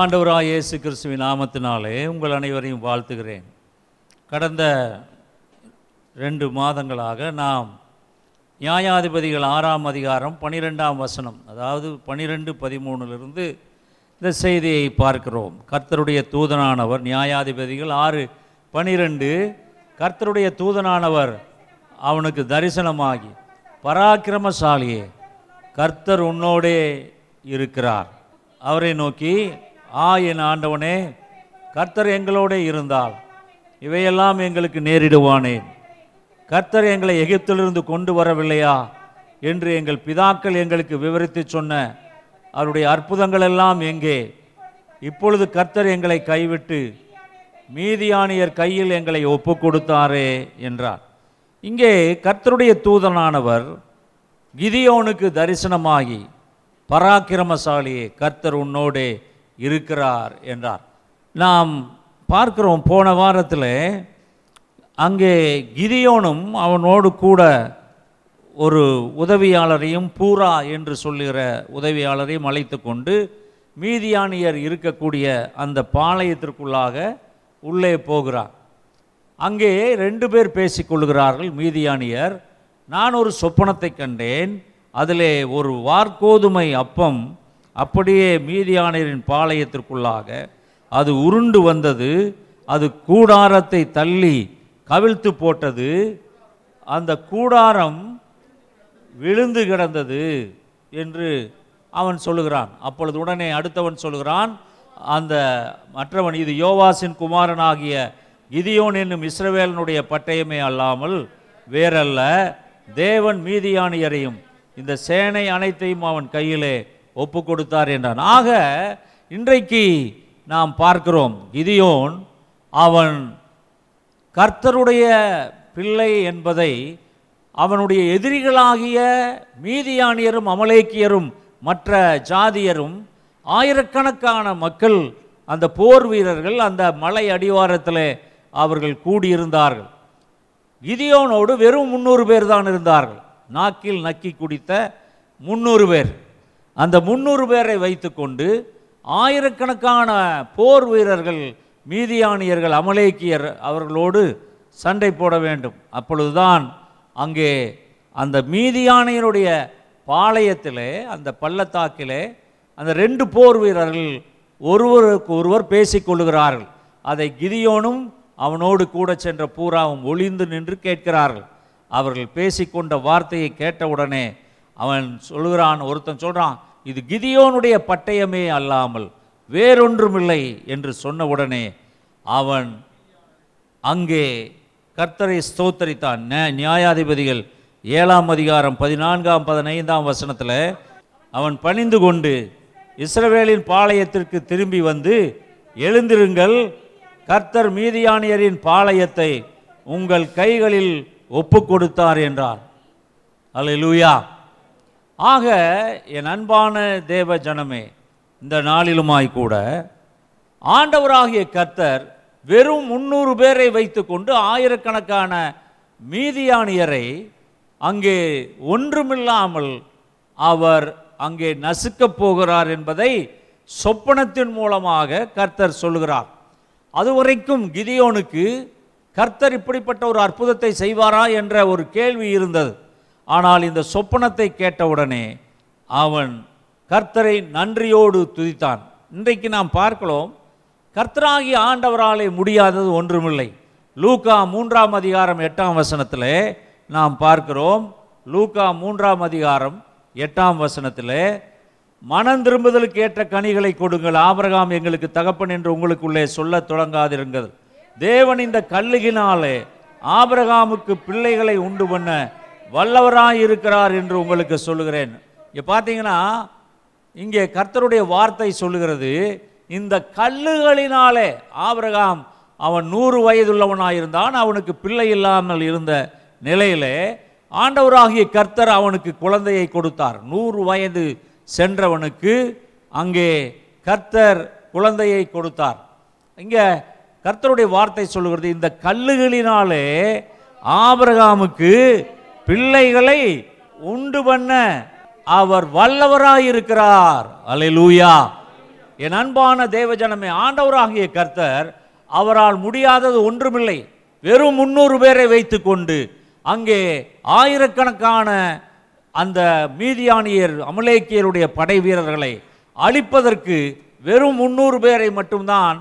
ஆண்டவராக இயேசு கிறிஸ்துவின் நாமத்தினாலே உங்கள் அனைவரையும் வாழ்த்துகிறேன். கடந்த ரெண்டு மாதங்களாக நாம் நியாயாதிபதிகள் ஆறாம் அதிகாரம் பனிரெண்டாம் வசனம் அதாவது பனிரெண்டு பதிமூணுலிருந்து இந்த செய்தியை பார்க்கிறோம். கர்த்தருடைய தூதனானவர் நியாயாதிபதிகள் ஆறு பனிரெண்டு கர்த்தருடைய தூதனானவர் அவனுக்கு தரிசனமாகி பராக்கிரமசாலியே கர்த்தர் உன்னோடே இருக்கிறார். அவரை நோக்கி ஆ என் ஆண்டவனே கர்த்தர் எங்களோடே இருந்தால் இவையெல்லாம் எங்களுக்கு நேரிடுவானேன் கர்த்தர் எங்களை எகிப்திலிருந்து கொண்டு வரவில்லையா என்று எங்கள் பிதாக்கள் எங்களுக்கு விவரித்து சொன்ன அவருடைய அற்புதங்கள் எல்லாம் எங்கே? இப்பொழுது கர்த்தர் எங்களை கைவிட்டு மீதியானியர் கையில் எங்களை ஒப்பு கொடுத்தாரே என்றார். இங்கே கர்த்தருடைய தூதனானவர் கிதியோனுக்கு தரிசனமாகி பராக்கிரமசாலியே கர்த்தர் உன்னோடே இருக்கிறார் என்றார். நாம் பார்க்கிறோம் போன வாரத்தில் அங்கே கிதியோனும் அவனோடு கூட ஒரு உதவியாளரையும் பூரா என்று சொல்லுகிற உதவியாளரையும் அழைத்து கொண்டு மீதியானியர் இருக்கக்கூடிய அந்த பாளையத்திற்குள்ளாக உள்ளே போகிறார். அங்கே ரெண்டு பேர் பேசிக்கொள்கிறார்கள் மீதியானியர். நான் ஒரு சொப்பனத்தை கண்டேன். அதிலே ஒரு வார்கோதுமை அப்பம் அப்படியே மீதியானரின் பாளையத்திற்குள்ளாக அது உருண்டு வந்தது அது கூடாரத்தை தள்ளி கவிழ்த்து போட்டது அந்த கூடாரம் விழுந்து கிடந்தது என்று அவன் சொல்லுகிறான். அப்பொழுது உடனே அடுத்தவன் சொல்லுகிறான் அந்த மற்றவன் இது யோவாசின் குமாரனாகிய கிதியோன் என்னும் இஸ்ரவேலனுடைய பட்டயமே அல்லாமல் வேறல்ல தேவன் மீதியானியரையும் இந்த சேனை அனைத்தையும் அவன் கையிலே ஒப்பு கொடுத்தார் என்றான். ஆக இன்றைக்கு நாம் பார்க்கிறோம் கிதியோன் அவன் கர்த்தருடைய பிள்ளை என்பதை அவனுடைய எதிரிகளாகிய மீதியானியரும் அமலேக்கியரும் மற்ற ஜாதியரும் ஆயிரக்கணக்கான மக்கள் அந்த போர் வீரர்கள் அந்த மலை அடிவாரத்தில் அவர்கள் கூடியிருந்தார்கள். கிதியோனோடு வெறும் முந்நூறு பேர் தான் இருந்தார்கள். நாக்கில் நக்கி குடித்த முந்நூறு பேர். அந்த முந்நூறு பேரை வைத்துக்கொண்டு ஆயிரக்கணக்கான போர் வீரர்கள் மீதியானியர்கள் அமலேக்கியர் அவர்களோடு சண்டை போட வேண்டும். அப்பொழுதுதான் அங்கே அந்த மீதியானியருடைய பாளையத்திலே அந்த பள்ளத்தாக்கிலே அந்த ரெண்டு போர் வீரர்கள் ஒருவருக்கு ஒருவர் பேசிக்கொள்கிறார்கள் அதை கிதியோனும் அவனோடு கூட சென்ற பூராவும் ஒளிந்து நின்று கேட்கிறார்கள். அவர்கள் பேசிக்கொண்ட வார்த்தையை கேட்டவுடனே அவன் சொல்கிறான் ஒருத்தன் சொல்கிறான் இது கிதியோனுடைய பட்டயமே அல்லாமல் வேறொன்றுமில்லை என்று சொன்ன உடனே அவன் அங்கே கர்த்தரை ஸ்தோத்தரித்தான். நியாயாதிபதிகள் ஏழாம் அதிகாரம் பதினான்காம் பதினைந்தாம் வசனத்தில் அவன் பணிந்து கொண்டு இஸ்ரவேலின் பாளையத்திற்கு திரும்பி வந்து எழுந்திருங்கள் கர்த்தர் மீதியானியரின் பாளையத்தை உங்கள் கைகளில் ஒப்பு கொடுத்தார் என்றார். அல்லேலூயா. ஆக என் அன்பான தேவ ஜனமே இந்த நாளிலுமாய் கூட ஆண்டவராகிய கர்த்தர் வெறும் முந்நூறு பேரை வைத்துக்கொண்டு ஆயிரக்கணக்கான மீதியானியரை அங்கே ஒன்றுமில்லாமல் அவர் அங்கே நசுக்கப் போகிறார் என்பதை சொப்பனத்தின் மூலமாக கர்த்தர் சொல்கிறார் அதுவரைக்கும் கிதியோனுக்கு கர்த்தர் இப்படிப்பட்ட ஒரு அற்புதத்தை செய்வாரா என்ற ஒரு கேள்வி இருந்தது. ஆனால் இந்த சொப்பனத்தை கேட்டவுடனே அவன் கர்த்தரை நன்றியோடு துதித்தான். இன்றைக்கு நாம் பார்க்கிறோம் கர்த்தராகி ஆண்டவராலே முடியாதது ஒன்றுமில்லை. லூக்கா மூன்றாம் அதிகாரம் எட்டாம் வசனத்தில் நாம் பார்க்கிறோம் லூக்கா மூன்றாம் அதிகாரம் எட்டாம் வசனத்தில் மனம் திரும்புதலுக்கு ஏற்ற கனிகளை கொடுங்கள் ஆபிரகாம் எங்களுக்கு தகப்பன் என்று உங்களுக்குள்ளே சொல்லத் தொடங்காதிருங்கள். தேவன் இந்த கல்லுகினாலே ஆபிரகாமுக்கு பிள்ளைகளை உண்டு பண்ண வல்லவராக இருக்கிறார் என்று உங்களுக்கு சொல்லுகிறேன். இங்கே பார்த்தீங்கன்னா இங்கே கர்த்தருடைய வார்த்தை சொல்லுகிறது இந்த கல்லுகளினாலே ஆபிரகாம் அவன் நூறு வயதுள்ளவனாயிருந்தான் அவனுக்கு பிள்ளை இல்லாமல் இருந்த நிலையிலே ஆண்டவராகிய கர்த்தர் அவனுக்கு குழந்தையை கொடுத்தார். நூறு வயது சென்றவனுக்கு அங்கே கர்த்தர் குழந்தையை கொடுத்தார். இங்கே கர்த்தருடைய வார்த்தை சொல்லுகிறது இந்த கல்லுகளினாலே ஆபிரகாமுக்கு பிள்ளைகளை உண்டு பண்ண அவர் வல்லவராயிருக்கிறார். அல்லேலூயா. என் அன்பான தேவஜனமே ஆண்டவராகிய கர்த்தர் அவரால் முடியாதது ஒன்றுமில்லை. வெறும் முன்னூறு பேரை வைத்துக்கொண்டு அங்கே ஆயிரக்கணக்கான அந்த மீதியானியர் அமலேக்கியருடைய படை வீரர்களை அழிப்பதற்கு வெறும் முன்னூறு பேரை மட்டும்தான்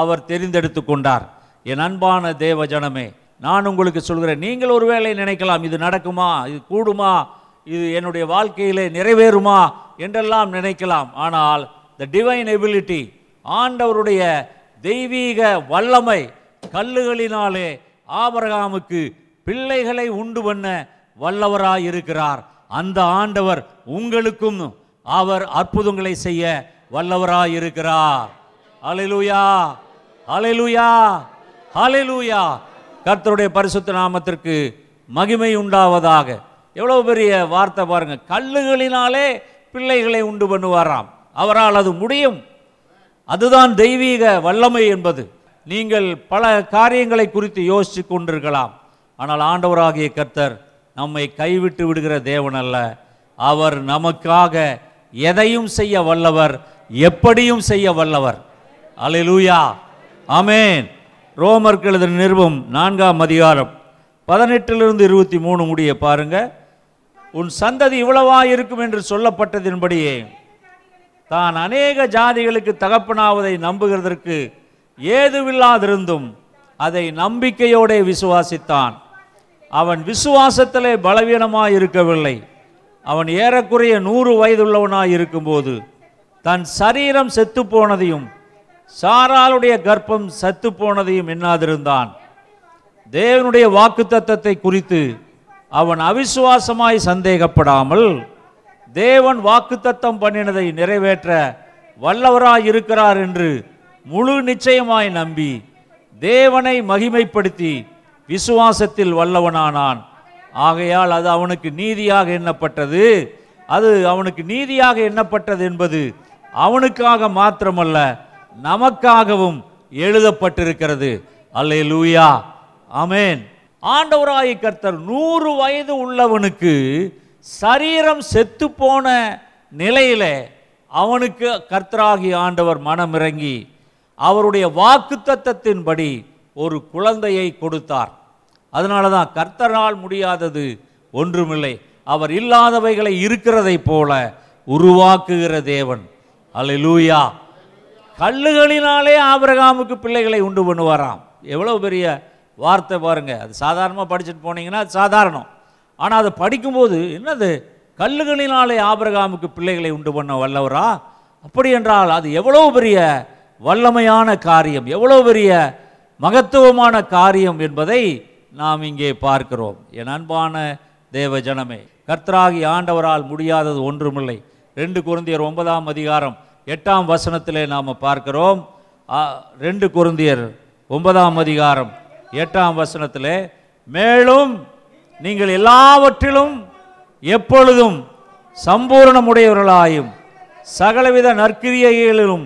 அவர் தெரிந்தெடுத்து கொண்டார். என் அன்பான தேவஜனமே நான் உங்களுக்கு சொல்கிறேன் நீங்கள் ஒருவேளை நினைக்கலாம் இது நடக்குமா இது கூடுமா இது என்னுடைய வாழ்க்கையிலே நிறைவேறுமா என்றெல்லாம் நினைக்கலாம். ஆனால் த டிவைன் எபிலிட்டி ஆண்டவருடைய தெய்வீக வல்லமை கல்லுகளினாலே ஆபரகாமுக்கு பிள்ளைகளை உண்டு பண்ண வல்லவராய் இருக்கிறார். அந்த ஆண்டவர் உங்களுக்கும் அவர் அற்புதங்களை செய்ய வல்லவராய் இருக்கிறார். அலையிலுயா அலையிலுயா அலையிலுயா கர்த்தருடைய பரிசுத்த நாமத்திற்கு மகிமை உண்டாவதாக. எவ்வளோ பெரிய வார்த்தை பாருங்கள் கல்லுகளினாலே பிள்ளைகளை உண்டு பண்ணுவாராம். அவரால் அது முடியும். அதுதான் தெய்வீக வல்லமை என்பது. நீங்கள் பல காரியங்களை குறித்து யோசித்து கொண்டிருக்கலாம். ஆனால் ஆண்டவராகிய கர்த்தர் நம்மை கைவிட்டு விடுகிற தேவனல்ல அவர் நமக்காக எதையும் செய்ய வல்லவர் எப்படியும் செய்ய வல்லவர். அல்லேலூயா ஆமென் ரோமர்கள் எழுதின நிருபம் நான்காம் அதிகாரம் பதினெட்டிலிருந்து இருபத்தி மூணு முடிய பாருங்க. உன் சந்ததி இவ்வளவா இருக்கும் என்று சொல்லப்பட்டதின்படியே தான் அநேக ஜாதிகளுக்கு தகப்பனாவதை நம்புகிறதற்கு ஏதுவில்லாதிருந்தும் அதை நம்பிக்கையோடே விசுவாசித்தான். அவன் விசுவாசத்திலே பலவீனமாக இருக்கவில்லை அவன் ஏறக்குறைய நூறு வயதுள்ளவனாய் இருக்கும்போது தன் சரீரம் செத்து போனதையும் சாராளுடைய கர்ப்பம் சத்து போனதையும் எண்ணாதிருந்தான். தேவனுடைய வாக்குத்தத்தத்தை குறித்து அவன் அவிசுவாசமாய் சந்தேகப்படாமல் தேவன் வாக்குத்தத்தம் பண்ணினதை நிறைவேற்ற வல்லவராய் இருக்கிறார் என்று முழு நிச்சயமாய் நம்பி தேவனை மகிமைப்படுத்தி விசுவாசத்தில் வல்லவனானான். ஆகையால் அது அவனுக்கு நீதியாக எண்ணப்பட்டது. அது அவனுக்கு நீதியாக எண்ணப்பட்டது என்பது அவனுக்காக மாத்திரமல்ல நமக்காகவும் எழுதப்பட்டிருக்கிறது. அல்லேலூயா. அமேன் ஆண்டவராய் கர்த்தர் நூறு வயது உள்ளவனுக்கு சரீரம் செத்துப்போன நிலையில அவனுக்கு கர்த்தராகி ஆண்டவர் மனமிறங்கி அவருடைய வாக்குத்தத்தத்தின்படி ஒரு குழந்தையை கொடுத்தார். அதனால தான் கர்த்தரால் முடியாதது ஒன்றுமில்லை. அவர் இல்லாதவைகளை இருக்கிறதைப் போல உருவாக்குகிற தேவன். அல்லேலூயா. கல்லுகளினாலே ஆபிரகாமுக்கு பிள்ளைகளை உண்டு பண்ணுவாராம். எவ்வளோ பெரிய வார்த்தை பாருங்க. அது சாதாரணமாக படிச்சுட்டு போனீங்கன்னா அது சாதாரணம். ஆனால் அதை படிக்கும்போது என்னது? கல்லுகளினாலே ஆபிரகாமுக்கு பிள்ளைகளை உண்டு பண்ண வல்லவரா? அப்படி என்றால் அது எவ்வளோ பெரிய வல்லமையான காரியம் எவ்வளோ பெரிய மகத்துவமான காரியம் என்பதை நாம் இங்கே பார்க்கிறோம். என் அன்பான தேவ ஜனமே கர்த்தராகி ஆண்டவரால் முடியாதது ஒன்றுமில்லை. ரெண்டு குழந்தையர் ஒன்பதாம் அதிகாரம் எட்டாம் வசனத்திலே நாம் பார்க்கிறோம். ரெண்டு குருந்தியர் ஒன்பதாம் அதிகாரம் எட்டாம் வசனத்திலே மேலும் நீங்கள் எல்லாவற்றிலும் எப்பொழுதும் சம்பூரணமுடையவர்களாயும் சகலவித நற்கிரியைகளிலும்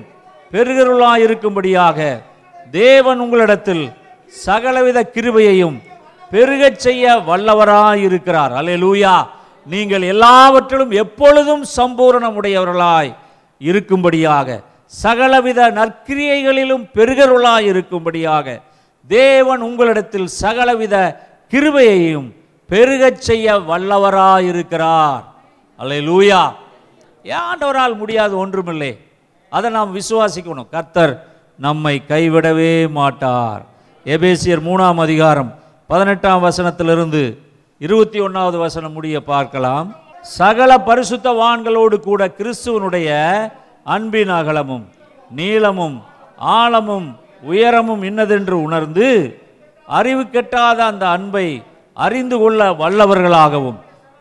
பெருகருளாயிருக்கும்படியாக தேவன் உங்களிடத்தில் சகலவித கிருபையையும் பெருகச் செய்ய வல்லவராயிருக்கிறார். அல்லேலூயா நீங்கள் எல்லாவற்றிலும் எப்பொழுதும் சம்பூரணமுடையவர்களாய் இருக்கும்படியாக சகலவித நற்கிரியைகளிலும் பெருகருளாய் இருக்கும்படியாக தேவன் உங்களிடத்தில் சகலவித கிருபையையும் பெருகச் செய்ய வல்லவராயிருக்கிறார். அல்லேலூயா. ஆண்டவரால் முடியாது ஒன்றுமில்லை. அதை நாம் விசுவாசிக்கணும். கர்த்தர் நம்மை கைவிடவே மாட்டார். எபேசியர் மூணாம் அதிகாரம் பதினெட்டாம் வசனத்திலிருந்து இருபத்தி ஒன்றாவது வசனம் முடிய பார்க்கலாம். சகல பரிசுத்தவான்களோடு கூட கிறிஸ்துவனுடைய அன்பின் அகலமும் நீளமும் ஆழமும் உயரமும் இன்னதென்று உணர்ந்து அறிவு கெட்டாத அந்த அன்பை அறிந்து கொள்ள வல்லவர்களாகவும்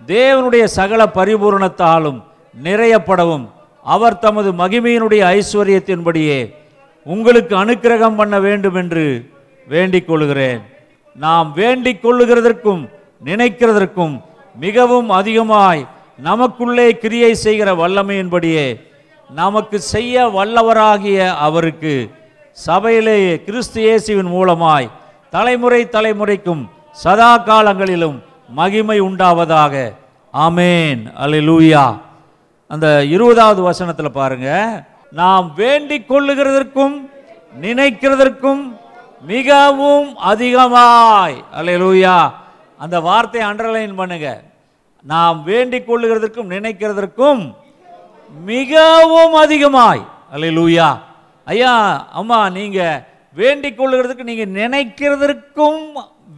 தேவனுடைய சகல பரிபூரணத்தாலும் நிறையப்படவும் அவர் தமது மகிமையினுடைய ஐஸ்வர்யத்தின்படியே உங்களுக்கு அனுக்கிரகம் பண்ண வேண்டும் என்று வேண்டிக் கொள்கிறேன். நாம் வேண்டிக் கொள்ளுகிறதற்கும் நினைக்கிறதற்கும் மிகவும் அதிகமாய் நமக்குள்ளே கிரியை செய்கிற வல்லமையின்படியே நமக்கு செய்ய வல்லவராகிய அவருக்கு சபையிலேயே கிறிஸ்து இயேசுவின் மூலமாய் தலைமுறை தலைமுறைக்கும் சதா காலங்களிலும் மகிமை உண்டாவதாக. ஆமேன். அல்லேலூயா. அந்த இருபதாவது வசனத்தில் பாருங்க. நாம் வேண்டிக் கொள்ளுகிறதற்கும் நினைக்கிறதற்கும் மிகவும் அதிகமாய். அல்லேலூயா. அந்த வார்த்தையை அண்டர்லைன் பண்ணுங்க. நாம் வேண்டிக் கொள்ளுகிறதற்கும் நினைக்கிறதற்கும் மிகவும் அதிகமாய். அல்லேலூயா ஐயா அம்மா நீங்க வேண்டிக் கொள்ளுகிறதுக்கு நீங்க நினைக்கிறதற்கும்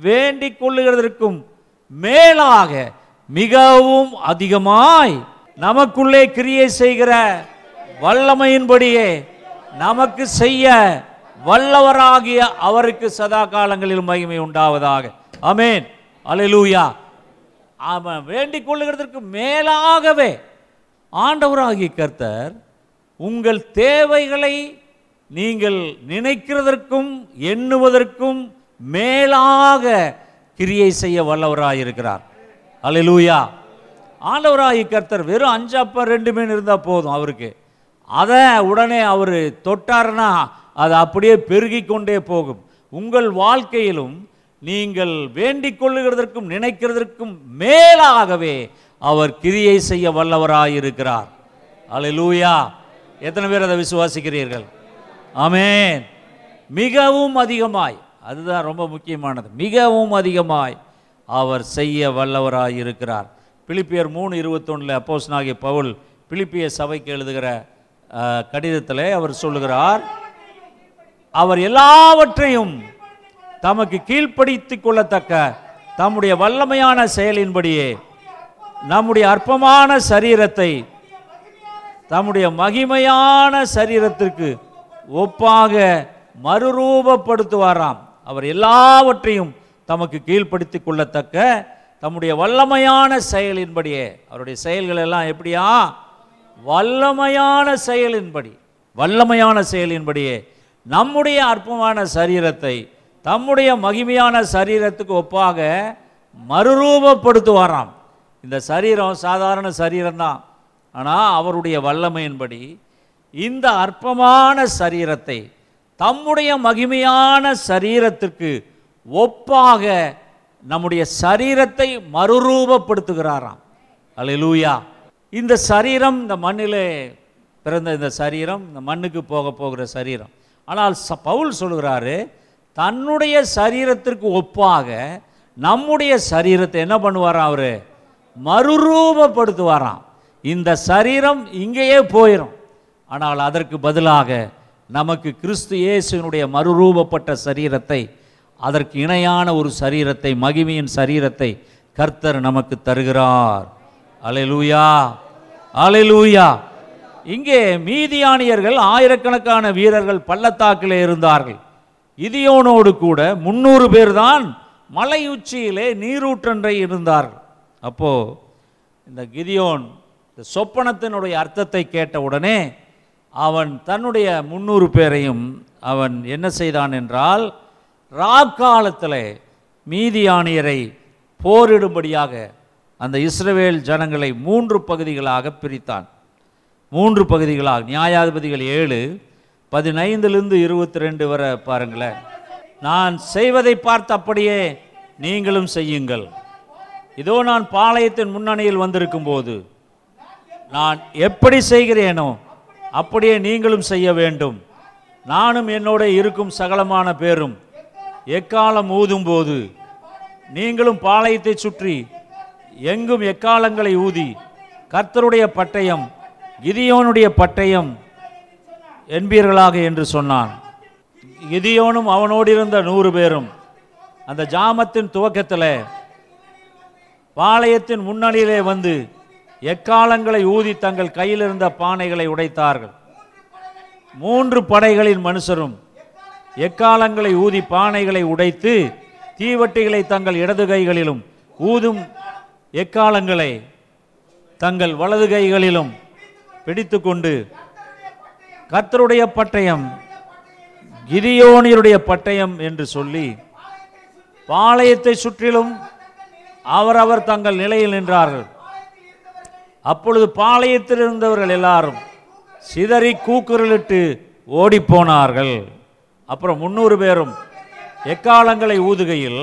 வேண்டிக் கொள்ளுகிறதற்கும் மேலாக மிகவும் அதிகமாய் நமக்குள்ளே கிரியை செய்கிற வல்லமையின்படியே நமக்கு செய்ய வல்லவராகிய அவருக்கு சதா காலங்களில் மகிமை உண்டாவதாக. அமேன் அலையலூயா. அவன் வேண்டிக் கொள்ளுகிறதற்கு மேலாகவே ஆண்டவராகிய கர்த்தர் உங்கள் தேவைகளை நீங்கள் நினைக்கிறதற்கும் எண்ணுவதற்கும் மேலாக கிரியை செய்ய வல்லவராயிருக்கிறார். அலையலூயா. ஆண்டவராகி கர்த்தர் வெறும் அஞ்சு அப்பம் ரெண்டு மீன் இருந்தால் போதும் அவருக்கு. அதை உடனே அவர் தொட்டாருன்னா அது அப்படியே பெருகி கொண்டே போகும். உங்கள் வாழ்க்கையிலும் நீங்கள் வேண்டிக் கொள்ளுகிறதற்கும் நினைக்கிறதற்கும் மேலாகவே அவர் கிரியை செய்ய வல்லவராயிருக்கிறார். அல்லேலூயா எத்தனை பேர் அதை விசுவாசிக்கிறீர்கள்? அமேன் மிகவும் அதிகமாய். அதுதான் ரொம்ப முக்கியமானது. மிகவும் அதிகமாய் அவர் செய்ய வல்லவராயிருக்கிறார். பிலிப்பியர் மூணு இருபத்தொன்னில் அப்போஸ்தலனாகிய பவுல் பிலிப்பிய சபைக்கு எழுதுகிற கடிதத்தில் அவர் சொல்லுகிறார் அவர் எல்லாவற்றையும் தமக்கு கீழ்ப்படுத்திக் கொள்ளத்தக்க தம்முடைய வல்லமையான செயலின்படியே நம்முடைய அற்பமான சரீரத்தை தம்முடைய மகிமையான சரீரத்திற்கு ஒப்பாக மறுரூபப்படுத்துவாராம். அவர் எல்லாவற்றையும் தமக்கு கீழ்ப்படுத்திக் கொள்ளத்தக்க தம்முடைய வல்லமையான செயலின்படியே. அவருடைய செயல்கள் எல்லாம் எப்படியா? வல்லமையான செயலின்படி. வல்லமையான செயலின்படியே. நம்முடைய அற்பமான சரீரத்தை தம்முடைய மகிமையான சரீரத்துக்கு ஒப்பாக மறுரூபப்படுத்துவாராம். இந்த சரீரம் சாதாரண சரீரம்தான். ஆனால் அவருடைய வல்லமையின்படி இந்த அற்பமான சரீரத்தை தம்முடைய மகிமையான சரீரத்திற்கு ஒப்பாக நம்முடைய சரீரத்தை மறுரூபப்படுத்துகிறாராம். அல்லேலூயா. இந்த சரீரம் இந்த மண்ணிலே பிறந்த இந்த சரீரம் இந்த மண்ணுக்கு போக போகிற சரீரம். ஆனால் ச- பவுல் சொல்கிறாரு தன்னுடைய சரீரத்திற்கு ஒப்பாக நம்முடைய சரீரத்தை என்ன பண்ணுவாராம் அவர்? மறுரூபப்படுத்துவாராம். இந்த சரீரம் இங்கேயே போயிடும் ஆனால் அதற்கு பதிலாக நமக்கு கிறிஸ்து இயேசுவினுடைய மறுரூபப்பட்ட சரீரத்தை அதற்கு இணையான ஒரு சரீரத்தை மகிமையின் சரீரத்தை கர்த்தர் நமக்கு தருகிறார். அலையலூயா. அலையலூயா. இங்கே மீதியானியர்கள் ஆயிரக்கணக்கான வீரர்கள் பள்ளத்தாக்கிலே இருந்தார்கள். இதியோனோடு கூட முன்னூறு பேர் தான் மலை உச்சியிலே நீரூற்றன்றை இருந்தார்கள். அப்போ இந்த கிதியோன் இந்த சொப்பனத்தினுடைய அர்த்தத்தை கேட்ட உடனே அவன் தன்னுடைய முன்னூறு பேரையும் அவன் என்ன செய்தான் என்றால் ராக்காலத்தில் மீதியானியரை போரிடும்படியாக அந்த இஸ்ரவேல் ஜனங்களை மூன்று பகுதிகளாக பிரித்தான். மூன்று பகுதிகளாக நியாயாதிபதிகள் ஏழு பதினைந்துலேருந்து இருபத்தி ரெண்டு வரை பாருங்களேன். நான் செய்வதை பார்த்து அப்படியே நீங்களும் செய்யுங்கள். இதோ நான் பாளையத்தின் முன்னணியில் வந்திருக்கும் போது நான் எப்படி செய்கிறேனோ அப்படியே நீங்களும் செய்ய வேண்டும். நானும் என்னோட இருக்கும் சகலமான பேரும் எக்காலம் ஊதும் போது நீங்களும் பாளையத்தை சுற்றி எங்கும் எக்காலங்களை ஊதி கர்த்தருடைய பட்டயம் கிதியோனுடைய பட்டயம் என்பீர்களாக என்று சொன்னான். கிதியோனும் அவனோடு இருந்த நூறு பேரும் அந்த ஜாமத்தின் துவக்கத்தில் பாளையத்தின் முன்னணியிலே வந்து எக்காலங்களை ஊதி தங்கள் கையில் இருந்த பானைகளை உடைத்தார்கள். மூன்று படைகளின் மனுஷரும் எக்காலங்களை ஊதி பானைகளை உடைத்து தீவட்டிகளை தங்கள் இடது கைகளிலும் ஊதும் எக்காலங்களை தங்கள் வலது கைகளிலும் பிடித்துக்கொண்டு கர்த்தருடைய பட்டயம் கிதியோனியருடைய பட்டயம் என்று சொல்லி பாளையத்தை சுற்றிலும் அவரவர் தங்கள் நிலையில் நின்றார்கள். அப்பொழுது பாளையத்தில் இருந்தவர்கள் எல்லாரும் சிதறி கூக்குரலிட்டு ஓடிப்போனார்கள். அப்புறம் முன்னூறு பேரும் எக்காலங்களை ஊதுகையில்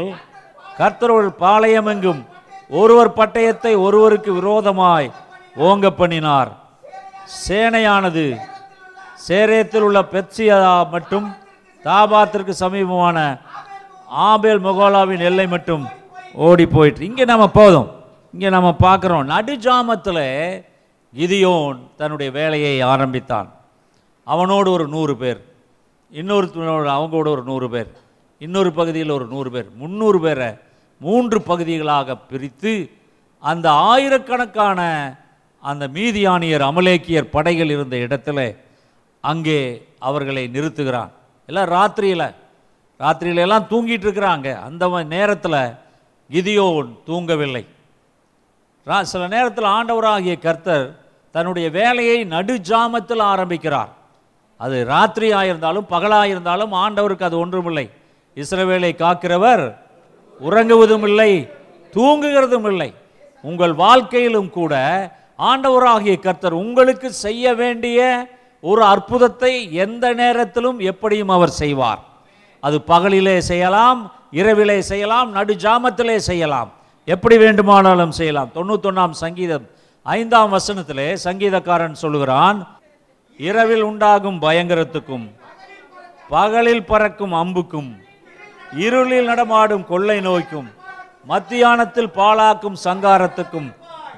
கர்த்தரோடு பாளையமெங்கும் ஒருவர் பட்டயத்தை ஒருவருக்கு விரோதமாய் ஓங்க பண்ணினார். சேனையானது சேரேத்தில் உள்ள பெட்சியா மட்டும் தாபாத்திற்கு சமீபமான ஆபேல் மொகோலாவின் எல்லை மட்டும் ஓடி போயிட்டு இங்கே நம்ம போதும். இங்கே நம்ம பார்க்குறோம். நடுஜாமத்தில் கிதியோன் தன்னுடைய வேலையை ஆரம்பித்தான். அவனோடு ஒரு நூறு பேர். இன்னொரு அவங்களோட ஒரு நூறு பேர். இன்னொரு பகுதியில் ஒரு நூறு பேர். முந்நூறு பேரை மூன்று பகுதிகளாக பிரித்து அந்த ஆயிரக்கணக்கான அந்த மீதியானியர் அமலேக்கியர் படைகள் இருந்த இடத்துல அங்கே அவர்களை நிறுத்துகிறான். எல்லாம் ராத்திரியில். ராத்திரியில எல்லாம் தூங்கிட்டு இருக்கிறாங்க. அந்த நேரத்தில் கிதியோன் தூங்கவில்லை. ரா- சில நேரத்தில் ஆண்டவராகிய கர்த்தர் தன்னுடைய வேலையை நடுஜாமத்தில் ஆரம்பிக்கிறார். அது ராத்திரியாக இருந்தாலும் பகலாக இருந்தாலும் ஆண்டவருக்கு அது ஒன்றுமில்லை. இஸ்ரவேலை காக்கிறவர் உறங்குவதும் இல்லை தூங்குகிறதும் இல்லை உங்கள் வாழ்க்கையிலும் கூட ஆண்டவராகிய கர்த்தர் உங்களுக்கு செய்ய வேண்டிய ஒரு அற்புதத்தை எந்த நேரத்திலும் எப்படியும் அவர் செய்வார். அது பகலிலே செய்யலாம் இரவிலே செய்யலாம் நடுஜாமத்திலே செய்யலாம். எப்படி வேண்டுமானாலும் செய்யலாம். தொண்ணூத்தொன்னாம் சங்கீதம் ஐந்தாம் வசனத்திலே சங்கீதக்காரன் சொல்லுகிறான் இரவில் உண்டாகும் பயங்கரத்துக்கும் பகலில் பறக்கும் அம்புக்கும் இருளில் நடமாடும் கொள்ளை நோய்க்கும் மத்தியானத்தில் பாழாக்கும் சங்காரத்துக்கும்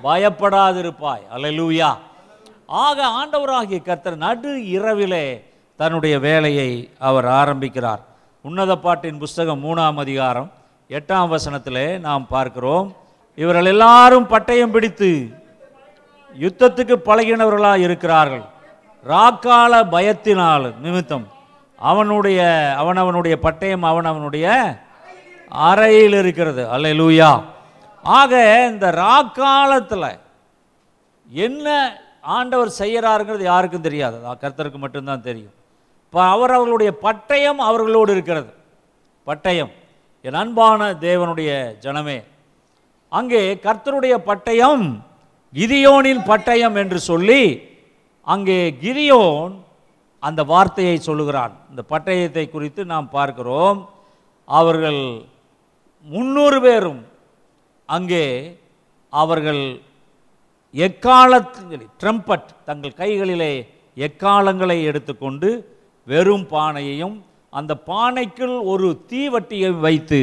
பயப்படாதிருப்பாய். அலலூயா. ஆக ஆண்டவராகிய கர்த்தர் நடு இரவிலே தன்னுடைய வேலையை அவர் ஆரம்பிக்கிறார். உன்னத பாட்டின் புஸ்தகம் மூணாம் அதிகாரம் எட்டாம் வசனத்திலே நாம் பார்க்கிறோம் இவர்கள் எல்லாரும் பட்டயம் பிடித்து யுத்தத்துக்கு பழகினவர்களாக இருக்கிறார்கள். ராக்கால பயத்தினால் நிமித்தம் அவனுடைய அவனவனுடைய பட்டயம் அவனவனுடைய அறையில் இருக்கிறது. அல்லேலூயா. ஆக இந்த ராக்காலத்தில் என்ன ஆண்டவர் செய்கிறாருங்கிறது யாருக்கும் தெரியாது. கர்த்தருக்கு மட்டும்தான் தெரியும். இப்போ அவர் அவர்களுடைய பட்டயம் அவர்களோடு இருக்கிறது. பட்டயம். என் அன்பான தேவனுடைய ஜனமே அங்கே கர்த்தருடைய பட்டயம் கிதியோனின் பட்டயம் என்று சொல்லி அங்கே கிதியோன் அந்த வார்த்தையை சொல்லுகிறான். இந்த பட்டயத்தை குறித்து நாம் பார்க்கிறோம். அவர்கள் முன்னூறு பேரும் அங்கே அவர்கள் எக்காலத்தில் ட்ரம்பட் தங்கள் கைகளிலே எக்காலங்களை எடுத்துக்கொண்டு வெறும் பானையையும் அந்த பானைக்குள் ஒரு தீவட்டியை வைத்து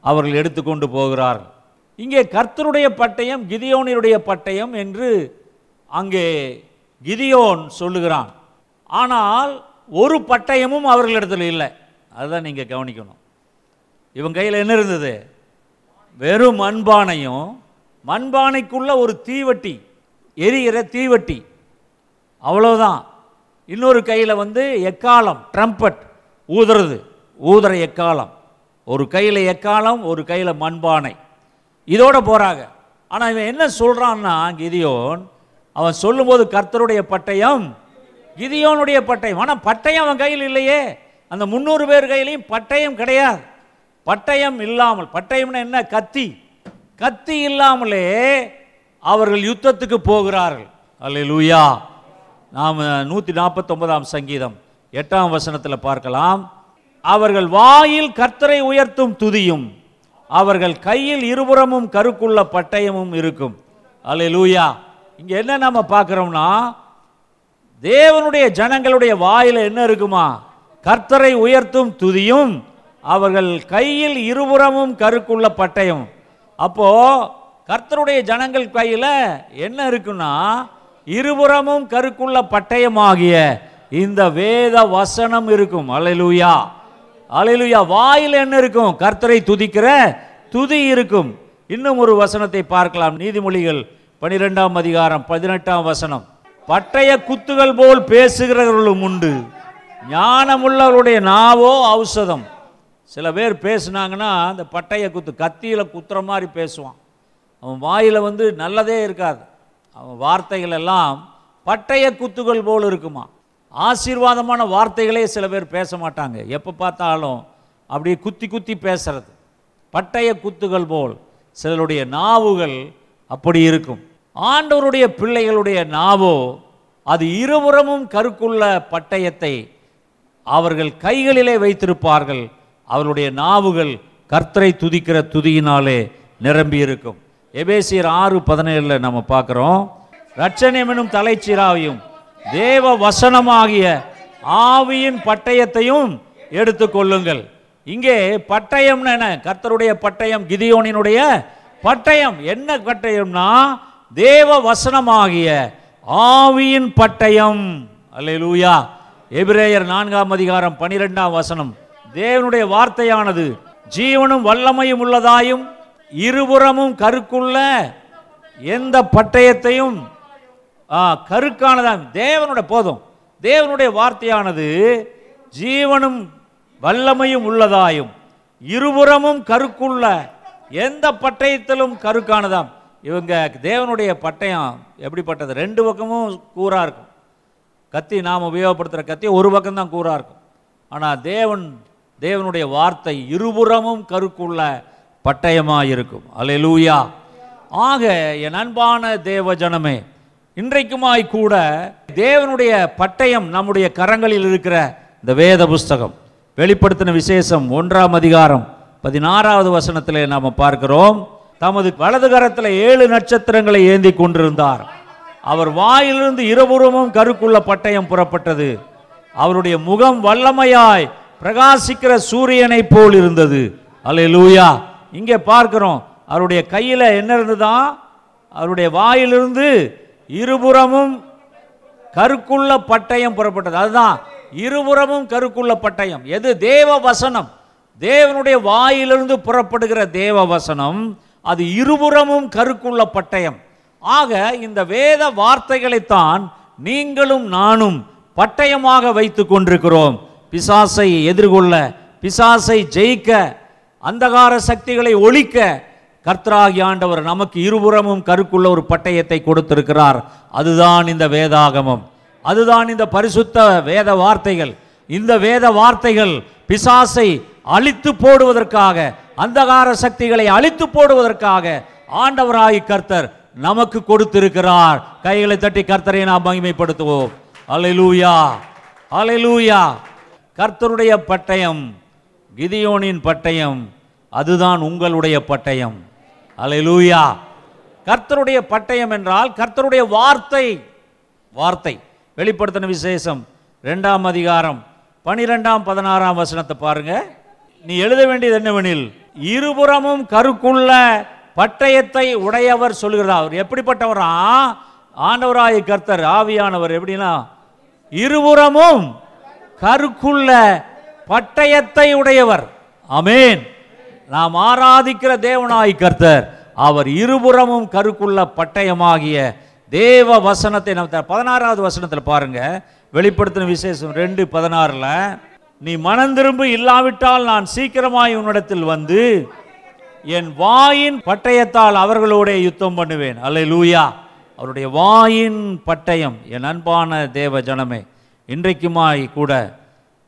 அவர்கள் எடுத்துக்கொண்டு போகிறார்கள். இங்கே கர்த்தருடைய பட்டயம் கிதியோனினுடைய பட்டயம் என்று அங்கே கிதியோன் சொல்லுகிறான். ஆனால் ஒரு பட்டயமும் அவர்களிடத்தில் இல்லை. அதுதான் நீங்கள் கவனிக்கணும். இவன் கையில் என்ன இருந்தது? வெறும் மண்பானையும் மண்பானைக்குள்ள ஒரு தீவட்டி. எரிகிற தீவட்டி. அவ்வளோதான் இன்னொரு கையில் வந்து எக்காலம் ட்ரம்பட் ஊதுறது. ஊதுற எக்காலம் ஒரு கையில் எக்காலம் ஒரு கையில் மண்பானை. இதோட போகிறாங்க ஆனால் இவன் என்ன சொல்கிறான்னா கிதியோன் அவன் சொல்லும்போது கர்த்தருடைய பட்டயம் கிதியோனுடைய பட்டயம். ஆனால் பட்டயம் அவன் கையில் இல்லையே. அந்த முந்நூறு பேர் கையிலையும் பட்டயம் கிடையாது. பட்டயம் இல்லாமல் பட்டயம்னா என்ன? கத்தி. கத்தி இல்லாமலே அவர்கள் யுத்தத்துக்கு போகிறார்கள். அல்ல லூயா நாம் நூற்றி நாற்பத்தொன்பதாம் சங்கீதம் எட்டாம் வசனத்தில் பார்க்கலாம். அவர்கள் வாயில் கர்த்தரை உயர்த்தும் துதியும் அவர்கள் கையில் இருபுறமும் கருக்குள்ள பட்டயமும் இருக்கும். அல்ல லூயா இங்கே என்ன நம்ம பார்க்குறோம்னா தேவனுடைய ஜனங்களுடைய வாயில் என்ன இருக்குமா? கர்த்தரை உயர்த்தும் துதியும் அவர்கள் கையில் இருபுறமும் கருக்குள்ள பட்டயம். அப்போது கர்த்தருடைய ஜனங்கள் கையில் என்ன இருக்குன்னா இருபுறமும் கருக்குள்ள பட்டயமாகிய இந்த வேத வசனம் இருக்கும். அலையலூயா அலையலூயா வாயில் என்ன இருக்கும்? கர்த்தரை துதிக்கிற துதி இருக்கும். இன்னும் ஒரு வசனத்தை பார்க்கலாம். நீதிமொழிகள் பனிரெண்டாம் அதிகாரம் பதினெட்டாம் வசனம். பட்டய குத்துகள் போல் பேசுகிறவர்களும் உண்டு. ஞானமுள்ளவருடைய நாவோ ஔஷதம். சில பேர் பேசுனாங்கன்னா அந்த பட்டய குத்து கத்தியில் குத்துற மாதிரி பேசுவான். அவன் வாயில் வந்து நல்லதே இருக்காது. அவன் வார்த்தைகள் எல்லாம் பட்டய குத்துகள் போல் இருக்குமா? ஆசீர்வாதமான வார்த்தைகளே சில பேர் பேச மாட்டாங்க. எப்போ பார்த்தாலும் அப்படியே குத்தி குத்தி பேசுறது. பட்டய குத்துகள் போல் சிலருடைய நாவுகள் அப்படி இருக்கும். ஆண்டவருடைய பிள்ளைகளுடைய நாவோ அது இருபுறமும் கருக்குள்ள பட்டயத்தை அவர்கள் கைகளிலே வைத்திருப்பார்கள். அவருடைய நாவுகள் கர்த்தரை துதிக்கிற துதியினாலே நிரம்பி இருக்கும் எபேசியர் ஆறு பதினேழில் நம்ம பார்க்குறோம். ரட்சணியம் எனும் தலைச்சீராவையும் தேவ வசனமாகிய ஆவியின் பட்டயத்தையும் எடுத்துக்கொள்ளுங்கள் இங்கே பட்டயம்னு என்ன? கர்த்தருடைய பட்டயம் கிதியோனினுடைய பட்டயம். என்ன பட்டயம்னா? தேவ வசனமாகிய ஆவியின் பட்டயம். அல்லேலூயா. எபிரேயர் நான்காம் அதிகாரம் பனிரெண்டாம் வசனம். தேவனுடைய வார்த்தையானது ஜீவனும் வல்லமையும் உள்ளதாயும் இருபுறமும் கருக்குள்ள எந்த பட்டயத்தையும் ஆ, கருக்கானதான் தேவனுடைய போதும். தேவனுடைய வார்த்தையானது ஜீவனும் வல்லமையும் உள்ளதாயும் இருபுறமும் கருக்குள்ள எந்த பட்டயத்திலும் கருக்கானதாம். இவங்க தேவனுடைய பட்டயம் எப்படிப்பட்டது? ரெண்டு பக்கமும் கூறாக இருக்கும். கத்தி நாம் உபயோகப்படுத்துகிற கத்தி ஒரு பக்கம்தான் கூறாக இருக்கும். ஆனால் தேவன் தேவனுடைய வார்த்தை இருபுறமும் கருக்குள்ள பட்டயமாக இருக்கும் அல்லேலூயா. ஆக என் அன்பான தேவ ஜனமே இன்றைக்குமாய் கூட தேவனுடைய பட்டயம் நம்முடைய கரங்களில் இருக்கிற இந்த வேத புஸ்தகம். வெளிப்படுத்தின விசேஷம் ஒன்றாம் அதிகாரம் பதினாறாவது வசனத்திலே நாம் பார்க்கிறோம். தமது வலது கரத்தில் ஏழு நட்சத்திரங்களை ஏந்தி கொண்டிருந்தார். அவர் வாயிலிருந்து இருபுறமும் கருக்குள்ள பட்டயம் புறப்பட்டது. அவருடைய முகம் வல்லமையாய் பிரகாசிக்கிற சூரியனைப் போல் இருந்தது. அலை லூயா இங்கே பார்க்கிறோம் அவருடைய கையில் என்ன இருந்ததா? அவருடைய வாயிலிருந்து இருபுறமும் கருக்குள்ள பட்டயம் புறப்பட்டது. அதுதான் இருபுறமும் கருக்குள்ள பட்டயம். எது? தேவ வசனம். தேவனுடைய வாயிலிருந்து புறப்படுகிற தேவ வசனம் அது இருபுறமும் கருக்குள்ள பட்டயம். ஆக இந்த வேத வார்த்தைகளைத்தான் நீங்களும் நானும் பட்டயமாக வைத்து கொண்டிருக்கிறோம். பிசாசை எதிர்கொள்ள பிசாசை ஜெயிக்க அந்தகார சக்திகளை ஒழிக்க கர்த்தராகி ஆண்டவர் நமக்கு இருபுறமும் கருக்குள்ள ஒரு பட்டயத்தை கொடுத்திருக்கிறார். அதுதான் இந்த வேதாகமம். அதுதான் இந்த பரிசுத்த வேத வார்த்தைகள். இந்த வேத வார்த்தைகள் பிசாசை அழித்து போடுவதற்காக அந்தகார சக்திகளை அழித்து போடுவதற்காக ஆண்டவராகி கர்த்தர் நமக்கு கொடுத்திருக்கிறார். கைகளை தட்டி கர்த்தரை நாம் மகிமைப்படுத்துவோம். அலை லூயா கர்த்தருடைய பட்டயம் கிதியோனின் பட்டயம் அதுதான் உங்களுடைய பட்டயம். அலையலூயா கர்த்தருடைய பட்டயம் என்றால் கர்த்தருடைய வார்த்தை. வார்த்தை. வெளிப்படுத்தின விசேஷம் ரெண்டாம் அதிகாரம் பனிரெண்டாம் பதினாறாம் வசனத்தை பாருங்க. நீ எழுத வேண்டியது என்னவெனில் இருபுறமும் கருக்குள்ள பட்டயத்தை உடையவர் சொல்கிறார் அவர் எப்படிப்பட்டவரா? ஆண்டவராய கர்த்தர் ஆவியானவர் எப்படின்னா இருபுறமும் கருக்குள்ள பட்டயத்தை உடையவர். அமேன் நாம் ஆராதிக்கிற தேவனாய் கர்த்தர் அவர் இருபுறமும் கருக்குள்ள பட்டயமாகிய தேவ வசனத்தை நம்ம பதினாறாவது வசனத்தில் பாருங்க. வெளிப்படுத்தின விசேஷம் ரெண்டு பதினாறுல நீ மனந்திரும்பு இல்லாவிட்டால் நான் சீக்கிரமாய் உன்னிடத்தில் வந்து என் வாயின் பட்டயத்தால் அவர்களோட யுத்தம் பண்ணுவேன். அல்ல லூயா அவருடைய வாயின் பட்டயம் என் அன்பான தேவ ஜனமே இன்றைக்குமாய் கூட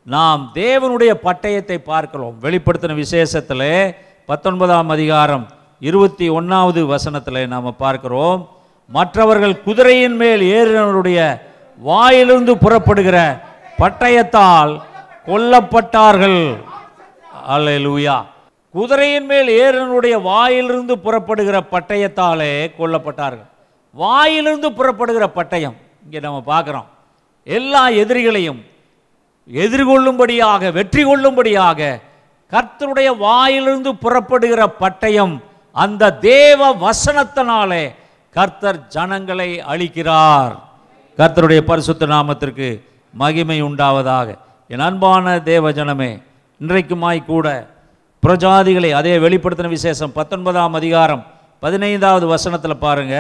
நாம் தேவனுடைய பட்டயத்தை பார்க்கிறோம். வெளிப்படுத்தின விசேஷத்தில் பத்தொன்பதாம் அதிகாரம் இருபத்தி ஒன்றாவது வசனத்தில் நாம் பார்க்கிறோம். மற்றவர்கள் குதிரையின் மேல் ஏறினவருடைய வாயிலிருந்து புறப்படுகிற பட்டயத்தால் கொல்லப்பட்டார்கள். அல்லேலூயா. குதிரையின் மேல் ஏறினுடைய வாயிலிருந்து புறப்படுகிற பட்டயத்தாலே கொல்லப்பட்டார்கள். வாயிலிருந்து புறப்படுகிற பட்டயம். இங்கே நம்ம பார்க்குறோம். எல்லா எதிரிகளையும் எதிர்கொள்ளும்படியாக வெற்றி கொள்ளும்படியாக கர்த்தருடைய வாயிலிருந்து புறப்படுகிற பட்டயம் அந்த தேவ வசனத்தினாலே கர்த்தர் ஜனங்களை அழிக்கிறார். கர்த்தருடைய பரிசுத்த நாமத்திற்கு மகிமை உண்டாவதாக. என் அன்பான தேவ ஜனமே இன்றைக்குமாய் கூட புறஜாதிகளை அதே வெளிப்படுத்தின விசேஷம் பத்தொன்பதாம் அதிகாரம் பதினைந்தாவது வசனத்தில் பாருங்க.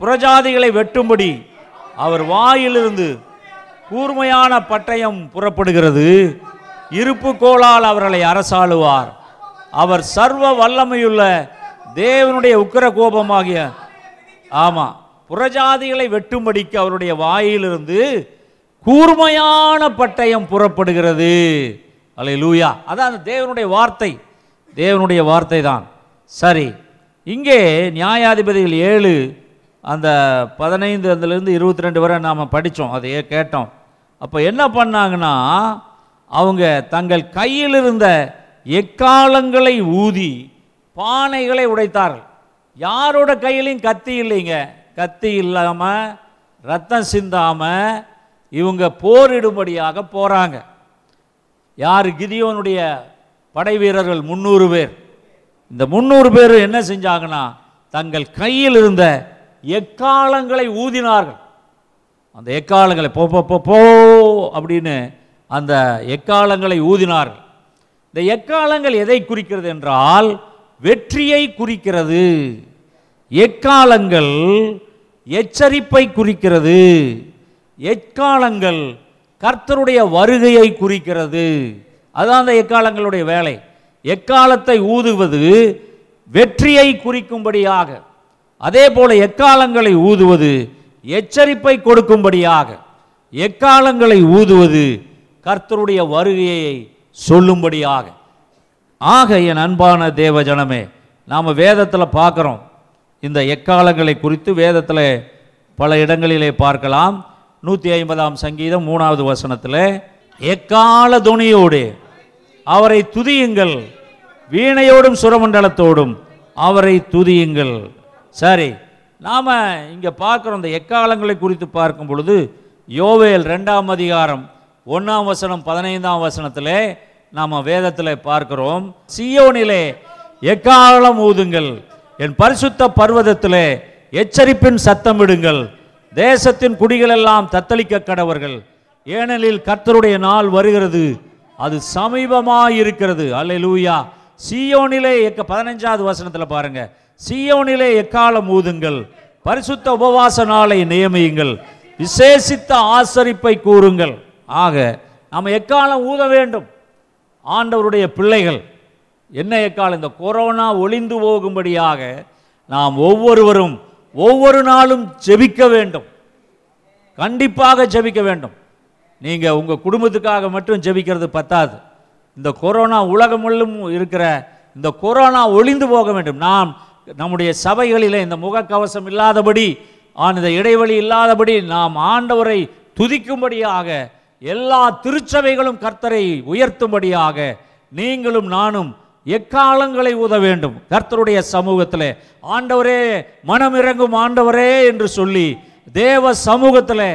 புறஜாதிகளை வெட்டும்படி அவர் வாயிலிருந்து கூர்மையான பட்டயம் புறப்படுகிறது. இருப்பு கோளால் அவர்களை அரசாளுவார். அவர் சர்வ வல்லமையுள்ள தேவனுடைய உக்கிர கோபமாகிய ஆமா புறஜாதிகளை வெட்டும்படிக்கு அவருடைய வாயிலிருந்து கூர்மையான பட்டயம் புறப்படுகிறது. அல்ல லூயா அதான் அந்த தேவனுடைய வார்த்தை. தேவனுடைய வார்த்தை தான் சரி இங்கே நியாயாதிபதிகள் ஏழு அந்த பதினைந்து அதுலேருந்து இருபத்தி ரெண்டு வரை நாம் படித்தோம் அதையே கேட்டோம். அப்போ என்ன பண்ணாங்கன்னா அவங்க தங்கள் கையில் இருந்த எக்காலங்களை ஊதி பானைகளை உடைத்தார்கள். யாரோட கையிலையும் கத்தி இல்லைங்க. கத்தி இல்லாமல் ரத்தம் சிந்தாமல் இவங்க போரிடும்படியாக போகிறாங்க யார்? கிதியோனுடைய படை வீரர்கள் முந்நூறு பேர். இந்த முந்நூறு பேர் என்ன செஞ்சாங்கன்னா தங்கள் கையில் இருந்த எக்காலங்களை ஊதினார்கள்? அந்த எக்காலங்களை போ போ போ அப்படின்னு அந்த எக்காலங்களை ஊதினார்கள். இந்த எக்காலங்கள் எதை குறிக்கிறது என்றால் வெற்றியை குறிக்கிறது. எக்காலங்கள் எச்சரிப்பை குறிக்கிறது. எக்காலங்கள் கர்த்தருடைய வருகையை குறிக்கிறது. அதுதான் அந்த எக்காலங்களுடைய வேலை. எக்காலத்தை ஊதுவது வெற்றியை குறிக்கும்படியாக. அதே போல எக்காலங்களை ஊதுவது எச்சரிப்பை கொடுக்கும்படியாக எக்காலங்களை ஊதுவது கர்த்தருடைய வருகையை சொல்லும்படியாக. ஆக என் அன்பான தேவ ஜனமே நாம் வேதத்தில் பார்க்குறோம். இந்த எக்காலங்களை குறித்து வேதத்தில் பல இடங்களிலே பார்க்கலாம். நூற்றி ஐம்பதாம் சங்கீதம் மூணாவது வசனத்தில் எக்கால துணியோடு அவரை துதியுங்கள் வீணையோடும் சுரமண்டலத்தோடும் அவரை துதியுங்கள். சரி நாம் இங்கே பார்க்குறோம் இந்த எக்காலங்களை குறித்து பார்க்கும் பொழுது யோவேல் ரெண்டாம் அதிகாரம் ஒன்றாம் வசனம் பதினைந்தாம் வசனத்தில் நாம் வேதத்தில் பார்க்கிறோம். சியோனிலே எக்காலம் ஊதுங்கள்? என் பரிசுத்த பர்வதத்திலே எச்சரிப்பின் சத்தமிடுங்கள் தேசத்தின் குடிகளெல்லாம் தத்தளிக்க கடவர்கள். ஏனெனில் கர்த்தருடைய நாள் வருகிறது. அது சமீபமாக இருக்கிறது அல்ல லூயா சியோனிலே எக்க பதினஞ்சாவது வசனத்தில் பாருங்கள் சியோனிலே எக்காலம் ஊதுங்கள்? பரிசுத்த உபவாச நாளை நியமியுங்கள். விசேஷித்த ஆசரிப்பை கூறுங்கள். ஆக நாம் எக்காலம் ஊத வேண்டும்? ஆண்டவருடைய பிள்ளைகள் என்ன எக்காலம்? இந்த கொரோனா ஒளிந்து போகும்படியாக நாம் ஒவ்வொருவரும் ஒவ்வொரு நாளும் ஜெபிக்க வேண்டும். கண்டிப்பாக ஜெபிக்க வேண்டும். நீங்கள் உங்கள் குடும்பத்துக்காக மட்டும் ஜெபிக்கிறது பத்தாது. இந்த கொரோனா உலகமுள்ளும் இருக்கிற இந்த கொரோனா ஒளிந்து போக வேண்டும். நாம் நம்முடைய சபைகளில் இந்த முகக்கவசம் இல்லாதபடி ஆன் இந்த இடைவெளி இல்லாதபடி நாம் ஆண்டவரை துதிக்கும்படியாக எல்லா திருச்சபைகளும் கர்த்தரை உயர்த்தும்படியாக நீங்களும் நானும் எக்காலங்களை ஊத வேண்டும். கர்த்தருடைய சமூகத்தில் ஆண்டவரே மனம் இறங்கும் ஆண்டவரே என்று சொல்லி தேவ சமூகத்தில்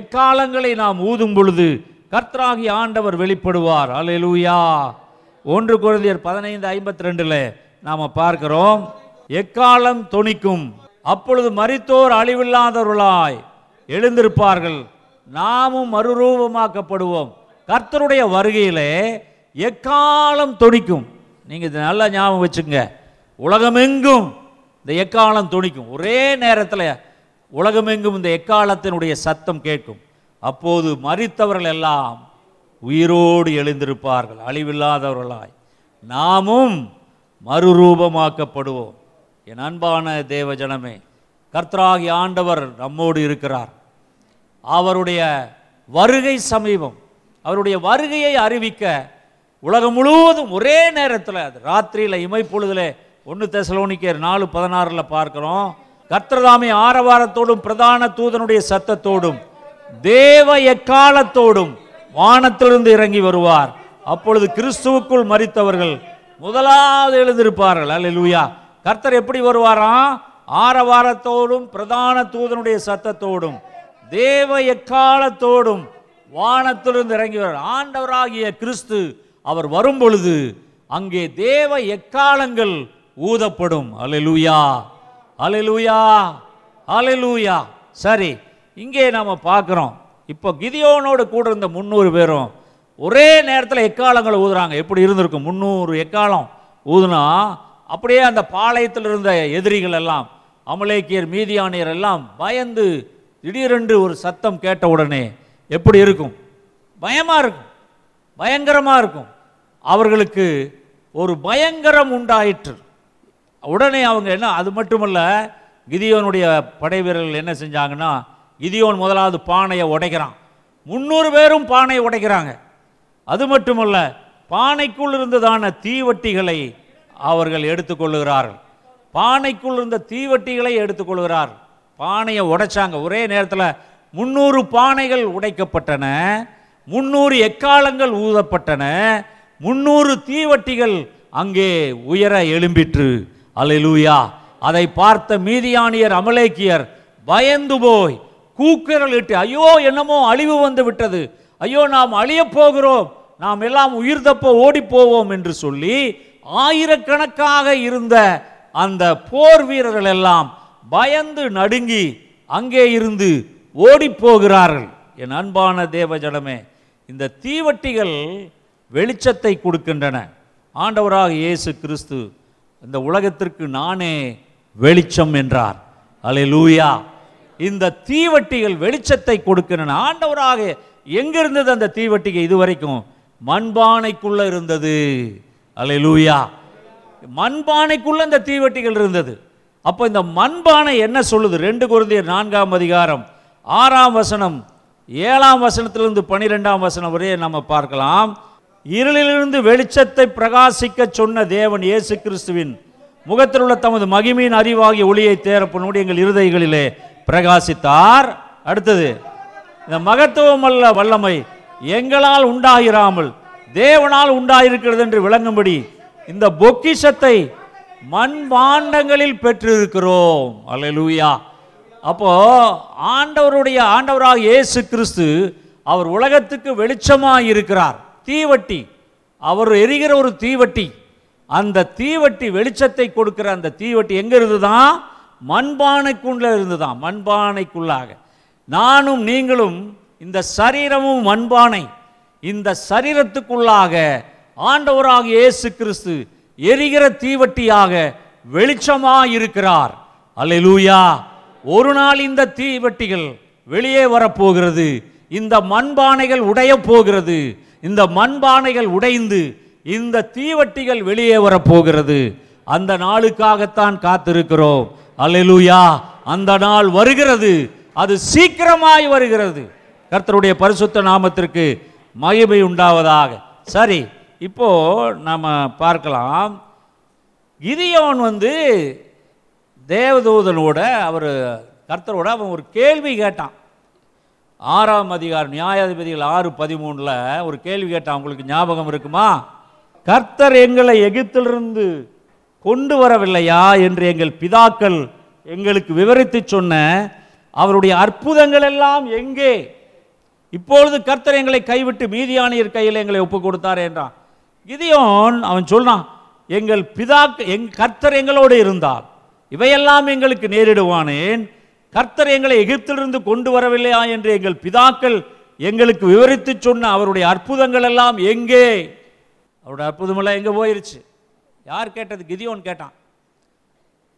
எக்காலங்களை நாம் ஊதும் பொழுது கர்த்தராகி ஆண்டவர் வெளிப்படுவார். அலையலூயா ஒன்று குழந்தையர் பதினைந்து ஐம்பத்தி ரெண்டில் நாம் பார்க்கிறோம். எக்காலம் தொனிக்கும்? அப்பொழுது மறித்தோர் அழிவில்லாதவர்களாய் எழுந்திருப்பார்கள். நாமும் மறுரூபமாக்கப்படுவோம். கர்த்தருடைய வருகையிலே எக்காலம் தொனிக்கும்? நீங்கள் இதை நல்லா ஞாபகம் வச்சுங்க உலகமெங்கும் இந்த எக்காலம் தொனிக்கும். ஒரே நேரத்தில் உலகமெங்கும் இந்த எக்காலத்தினுடைய சத்தம் கேட்கும். அப்போது மறித்தவர்கள் எல்லாம் உயிரோடு எழுந்திருப்பார்கள். அழிவில்லாதவர்களாய். நாமும் மறுரூபமாக்கப்படுவோம். என் அன்பான தேவ ஜனமே கர்த்தராகி ஆண்டவர் நம்மோடு இருக்கிறார். அவருடைய வருகை சமீபம் அவருடைய வருகையை அறிவிக்க உலகம் முழுவதும் ஒரே நேரத்தில் அது ராத்திரியில் இமைப்பொழுதில் ஒன்று தெசலோனிக்கர் நாலு பதினாறில் பார்க்குறோம். கர்த்தர்தாமே ஆரவாரத்தோடும் பிரதான தூதனுடைய சத்தத்தோடும் தேவ எக்காலத்தோடும் வானத்திலிருந்து இறங்கி வருவார். அப்பொழுது கிறிஸ்துவுக்குள் மறித்தவர்கள் முதலாவது எழுந்திருப்பார்கள். அல்லேலூயா. கர்த்தர் எப்படி வருவாராம்? ஆரவாரத்தோடும் பிரதான தூதனுடைய சத்தத்தோடும் தேவ எக்காலத்தோடும் வானத்திலிருந்து இறங்கி வர ஆண்டவராகிய கிறிஸ்து அவர் வரும் பொழுது அங்கே தேவ எக்காலங்கள் ஊதப்படும். அல்லேலூயா அல்லேலூயா அல்லேலூயா சரி இங்கே நாம் பார்க்குறோம். இப்போ கிதியோனோடு கூட இருந்த முந்நூறு பேரும் ஒரே நேரத்தில் எக்காலங்களை ஊதுறாங்க. எப்படி இருந்திருக்கும்? முந்நூறு எக்காலம் ஊதுனா அப்படியே அந்த பாளையத்தில் இருந்த எதிரிகள் எல்லாம் அமலேக்கியர் மீதியானியர் எல்லாம் பயந்து திடீரென்று ஒரு சத்தம் கேட்ட உடனே எப்படி இருக்கும்? பயமாக இருக்கும். பயங்கரமாக இருக்கும். அவர்களுக்கு ஒரு பயங்கரம் உண்டாயிற்று. உடனே அவங்க என்ன அது மட்டுமல்ல கிதியோனுடைய படை வீரர்கள் என்ன செஞ்சாங்கன்னா கிதியோன் முதலாவது பானையை உடைக்கிறான். முந்நூறு பேரும் பானையை உடைக்கிறாங்க. அது மட்டுமல்ல பானைக்குள் இருந்ததான தீவட்டிகளை அவர்கள் எடுத்துக்கொள்ளுகிறார்கள். பானைக்குள் இருந்த தீவட்டிகளை எடுத்துக்கொள்கிறார் பானையை உடைச்சாங்க. ஒரே நேரத்தில் முந்நூறு பானைகள் உடைக்கப்பட்டன. முந்நூறு எக்காலங்கள் ஊதப்பட்டன. முந்நூறு தீவட்டிகள் அங்கே உயர எழும்பிற்று. அல்லேலூயா. அதை பார்த்த மீதியானியர் அமலேக்கியர் பயந்து போய் கூக்குரல் இட்டு ஐயோ என்னமோ அழிவு வந்து விட்டது. ஐயோ நாம் அழியப் போகிறோம். நாம் எல்லாம் உயிர் தப்ப ஓடிப் போவோம் என்று சொல்லி ஆயிரக்கணக்காக இருந்த அந்த போர் வீரர்கள் எல்லாம் பயந்து நடுங்கி அங்கே இருந்து ஓடிப் போகிறார்கள் என் அன்பான தேவஜனமே இந்த தீவட்டிகள் வெளிச்சத்தை கொடுக்கின்றன. ஆண்டவராக இயேசு கிறிஸ்து இந்த உலகத்திற்கு நானே வெளிச்சம் என்றார். அல்லேலூயா இந்த தீவட்டிகள் வெளிச்சத்தை கொடுக்கின்றன. ஆண்டவராக எங்கிருந்தது அந்த தீவட்டிகை இதுவரைக்கும் மண்பானைக்குள்ளே இருந்தது. அலை லூயா மண்பானைக்குள்ள இந்த தீவெட்டிகள் இருந்தது. அப்போ இந்த மண்பானை என்ன சொல்லுது? ரெண்டு குருந்தியர் நான்காம் அதிகாரம் ஆறாம் வசனம் ஏழாம் வசனத்திலிருந்து பனிரெண்டாம் வசனம் வரையே நம்ம பார்க்கலாம். இருளிலிருந்து வெளிச்சத்தை பிரகாசிக்க சொன்ன தேவன் இயேசு கிறிஸ்துவின் முகத்தில் உள்ள தமது மகிமையின் அறிவாகிய ஒளியை தேரப்பனோடு எங்கள் இருதயங்களிலே பிரகாசித்தார். அடுத்தது இந்த மகத்துவம் அல்ல வல்லமை எங்களால் உண்டாகிறாமல் தேவனால் உண்டாயிருக்கிறது என்று விளங்கும்படி இந்த பொக்கிஷத்தை மண்பாண்டங்களில் பெற்றிருக்கிறோம். அல்லேலூயா. அப்போ ஆண்டவருடைய ஆண்டவராக இயேசு கிறிஸ்து அவர் உலகத்துக்கு வெளிச்சமாக இருக்கிறார் தீவட்டி அவர் எரிகிற ஒரு தீவட்டி அந்த தீவட்டி வெளிச்சத்தை கொடுக்கிற அந்த தீவட்டி எங்கே எங்க இருந்துதான் மண்பானைக்குள்ள இருந்துதான் மண்பானைக்குள்ளாக. நானும் நீங்களும் இந்த சரீரமும் மண்பானை இந்த சரீரத்துக்குள்ளாக ஆண்டவராக இயேசு கிறிஸ்து எரிகிற தீவட்டியாக வெளிச்சமாக இருக்கிறார் அல்லூயா ஒரு நாள் இந்த தீவட்டிகள் வெளியே வரப்போகிறது. இந்த மண்பானைகள் உடையப் போகிறது. இந்த மண்பானைகள் உடைந்து இந்த தீவட்டிகள் வெளியே வரப்போகிறது. அந்த நாளுக்காகத்தான் காத்திருக்கிறோம். அல்லூயா அந்த நாள் வருகிறது. அது சீக்கிரமாய் வருகிறது. கர்த்தருடைய பரிசுத்த நாமத்திற்கு மகிமை உண்டாவதாக. சரி இப்போது நம்ம பார்க்கலாம். கிதியோன் வந்து தேவதூதனோட அவர் கர்த்தரோட அவன் ஒரு கேள்வி கேட்டான். ஆறாம் அதிகாரம் நியாயாதிபதிகள் ஆறு பதிமூணில் ஒரு கேள்வி கேட்டான். உங்களுக்கு ஞாபகம் இருக்குமா? கர்த்தர் எங்களை எகிப்திலிருந்து கொண்டு வரவில்லையா என்று எங்கள் பிதாக்கள் எங்களுக்கு விவரித்து சொன்ன அவருடைய அற்புதங்கள் எல்லாம் எங்கே? இப்பொழுது கர்த்தர் எங்களை கைவிட்டு மீதியானியர் கையில் எங்களை ஒப்பு கொடுத்தார் என்றான். கிதியோன் அவன் சொன்னான் எங்கள் பிதாக்கு எங் கர்த்தர் எங்களோடு இருந்தார். இவையெல்லாம் எங்களுக்கு நேரிடுவானேன். கர்த்தர் எங்களை எகிப்திலிருந்து கொண்டு வரவில்லையா என்று எங்கள் பிதாக்கள் எங்களுக்கு விவரித்து சொன்ன அவருடைய அற்புதங்கள் எல்லாம் எங்கே? அவருடைய அற்புதமெல்லாம் எங்கே போயிருச்சு? யார் கேட்டது? கிதியோன் கேட்டான்.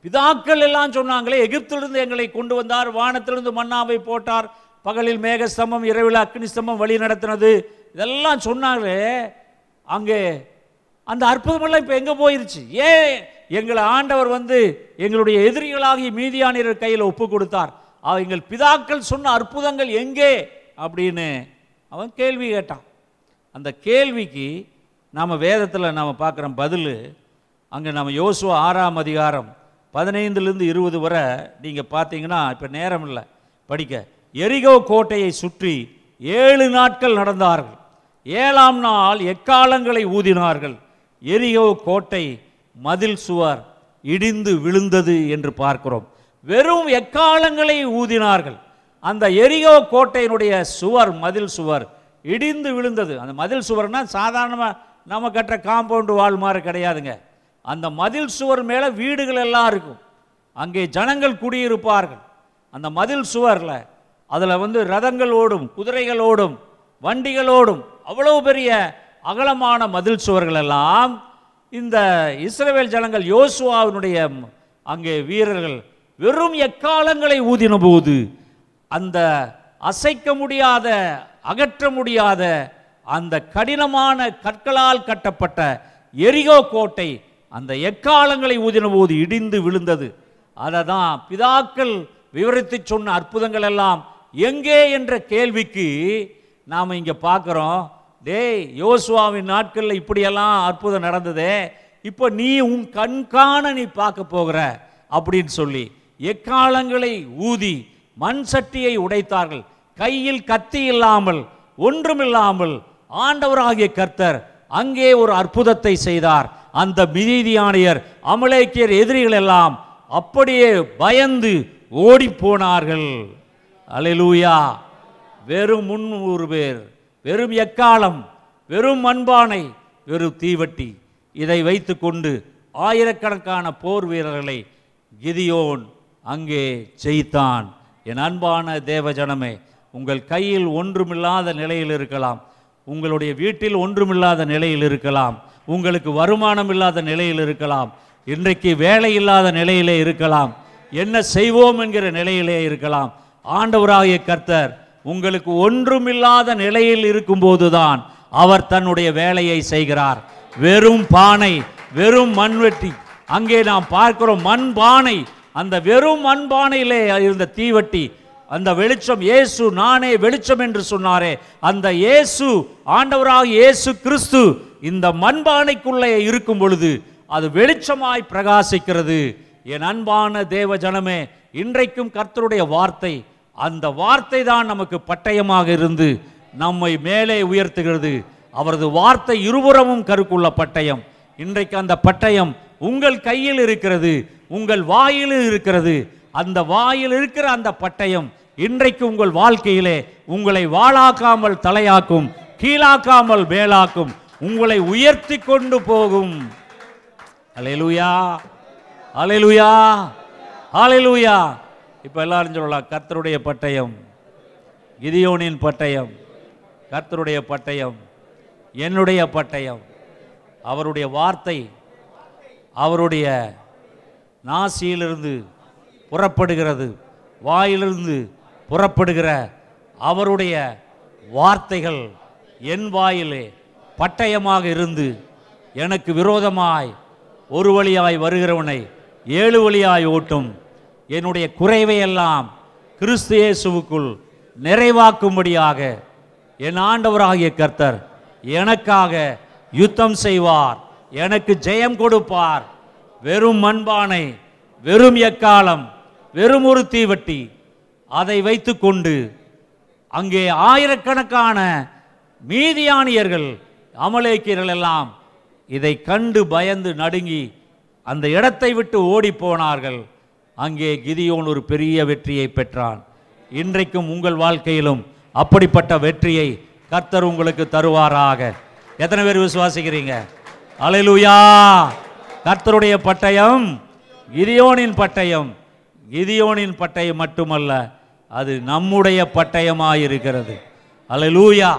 பிதாக்கள் எல்லாம் சொன்னாங்களே எகிப்திலிருந்து எங்களை கொண்டு வந்தார் வானத்திலிருந்து மன்னாவை போட்டார் பகலில் மேகஸ்தம்பம் இரவில் அக்னிஸ்தம்பம் வழி நடத்தினது. இதெல்லாம் சொன்னாலே அங்கே அந்த அற்புதமெல்லாம் இப்போ எங்கே போயிருச்சு? ஏன் எங்களை ஆண்டவர் வந்து எங்களுடைய எதிரிகளாகிய மீதியானியர் கையில் ஒப்பு கொடுத்தார். அவ எங்கள் பிதாக்கள் சொன்ன அற்புதங்கள் எங்கே? அப்படின்னு அவன் கேள்வி கேட்டான். அந்த கேள்விக்கு நாம் வேதத்தில் நாம் பார்க்குற பதில் அங்கே நம்ம யோசுவா ஆறாம் அதிகாரம் பதினைந்துலேருந்து இருபது வரை நீங்கள் பார்த்தீங்கன்னா இப்போ நேரம் இல்லை. படிக்க. எரிகோ கோட்டையை சுற்றி ஏழு நாட்கள் நடந்தார்கள். ஏழாம் நாள் எக்காலங்களை ஊதினார்கள். எரிகோ கோட்டை மதில் சுவர் இடிந்து விழுந்தது என்று பார்க்கிறோம். வெறும் எக்காலங்களை ஊதினார்கள். அந்த எரிகோ கோட்டையினுடைய சுவர் மதில் சுவர் இடிந்து விழுந்தது. அந்த மதில் சுவர்னா சாதாரணமாக நம்ம கட்டுற காம்பவுண்டு வால் மாதிரி கிடையாதுங்க. அந்த மதில் சுவர் மேலே வீடுகள் எல்லாம் இருக்கும். அங்கே ஜனங்கள் குடியிருப்பார்கள். அந்த மதில் சுவரில் அதில் வந்து ரதங்கள் ஓடும் குதிரைகள் ஓடும் வண்டிகள் ஓடும் அவ்வளவு பெரிய அகலமான மதில் சுவர்கள் எல்லாம் இந்த இஸ்ரேல் ஜனங்கள் யோசுவாவினுடைய அங்கே வீரர்கள் வெறும் எக்காலங்களை ஊதின போது அந்த அசைக்க முடியாத அகற்ற முடியாத அந்த கடினமான கற்களால் கட்டப்பட்ட எரிகோ கோட்டை அந்த எக்காலங்களை ஊதின போது இடிந்து விழுந்தது. அதை தான் பிதாக்கள் விவரித்து சொன்ன அற்புதங்கள் எல்லாம் எங்கே என்ற கேள்விக்கு நாம் இங்கே பார்க்குறோம். டேய் யோசுவாவின் நாட்களில் இப்படியெல்லாம் அற்புதம் நடந்ததே. இப்போ நீ உன் கண்காண நீ பார்க்க போகிற அப்படின்னு சொல்லி எக்காலங்களை ஊதி மண் சட்டியை உடைத்தார்கள். கையில் கத்தி இல்லாமல் ஒன்றுமில்லாமல் ஆண்டவராகிய கர்த்தர் அங்கே ஒரு அற்புதத்தை செய்தார். அந்த மிதிதியானியர் அமலேக்கியர் எதிரிகள் எல்லாம் அப்படியே பயந்து ஓடி போனார்கள். அல்லேலூயா வெறும் முன்னூறு பேர் வெறும் எக்காலம் வெறும் மண்பானை வெறும் தீவட்டி. இதை வைத்துக்கொண்டு ஆயிரக்கணக்கான போர் வீரர்களை கிதியோன் அங்கே ஜெயித்தான். என் அன்பான தேவஜனமே உங்கள் கையில் ஒன்றுமில்லாத நிலையில் இருக்கலாம். உங்களுடைய வீட்டில் ஒன்றுமில்லாத நிலையில் இருக்கலாம். உங்களுக்கு வருமானம் இல்லாத நிலையில் இருக்கலாம். இன்றைக்கு வேலை இல்லாத நிலையிலே இருக்கலாம். என்ன செய்வோம் என்கிற நிலையிலே இருக்கலாம். ஆண்டவராகிய கர்த்தர் உங்களுக்கு ஒன்றுமில்லாத நிலையில் இருக்கும்போதுதான் அவர் தன்னுடைய வேலையை செய்கிறார். வெறும் பானை வெறும் மண்வெட்டி. அங்கே நாம் பார்க்கிறோம் மண் பானை. அந்த வெறும் மண் பானையிலே இருந்த தீவட்டி அந்த வெளிச்சம் இயேசு நானே வெளிச்சம் என்று சொன்னாரே. அந்த இயேசு ஆண்டவராக இயேசு கிறிஸ்து இந்த மண்பானைக்குள்ளே இருக்கும் பொழுது அது வெளிச்சமாய் பிரகாசிக்கிறது. என் அன்பான தேவ ஜனமே இன்றைக்கும் கர்த்தருடைய வார்த்தை அந்த வார்த்தை தான் நமக்கு பட்டயமாக இருந்து நம்மை மேலே உயர்த்துகிறது. அவரது வார்த்தை இருபுறமும் கருக்குள்ள பட்டயம். இன்றைக்கு அந்த பட்டயம் உங்கள் கையில் இருக்கிறது உங்கள் வாயில் இருக்கிறது. அந்த வாயில் இருக்கிற அந்த பட்டயம் இன்றைக்கு உங்கள் வாழ்க்கையிலே உங்களை வாழாக்காமல் தலையாக்கும் கீழாக்காமல் மேலாக்கும் உங்களை உயர்த்தி கொண்டு போகும். அலையலுயா அலையலுயா அலையலுயா இப்போ எல்லாரும் சொல்லலாம் கர்த்தருடைய பட்டயம் கிதியோனின் பட்டயம் கர்த்தருடைய பட்டயம் என்னுடைய பட்டயம் அவருடைய வார்த்தை அவருடைய நாசியிலிருந்து புறப்படுகிறது வாயிலிருந்து புறப்படுகிற அவருடைய வார்த்தைகள் என் வாயிலே பட்டயமாக இருந்து எனக்கு விரோதமாய் ஒரு வழியாய் வருகிறவனை ஏழு வழியாய் ஓட்டும். என்னுடைய குறைவையெல்லாம் கிறிஸ்து இயேசுவுக்குள் நிறைவாக்கும்படியாக என் ஆண்டவராகிய கர்த்தர் எனக்காக யுத்தம் செய்வார். எனக்கு ஜெயம் கொடுப்பார். வெறும் மண்பானை வெறும் எக்காலம் வெறும் ஒரு தீவட்டி அதை வைத்துக்கொண்டு அங்கே ஆயிரக்கணக்கான மீதியானியர்கள் அமலேக்கியர்கள் எல்லாம் இதை கண்டு பயந்து நடுங்கி அந்த இடத்தை விட்டு ஓடி போனார்கள். அங்கே கிதியோன் ஒரு பெரிய வெற்றியை பெற்றான். இன்றைக்கும் உங்கள் வாழ்க்கையிலும் அப்படிப்பட்ட வெற்றியை கர்த்தர் உங்களுக்கு தருவாராக. எத்தனை பேர் விசுவாசிக்கிறீங்க? அலையலுயா கர்த்தருடைய பட்டயம் கிதியோனின் பட்டயம். கிதியோனின் பட்டயம் மட்டுமல்ல அது நம்முடைய பட்டயமாயிருக்கிறது. அல்லேலூயா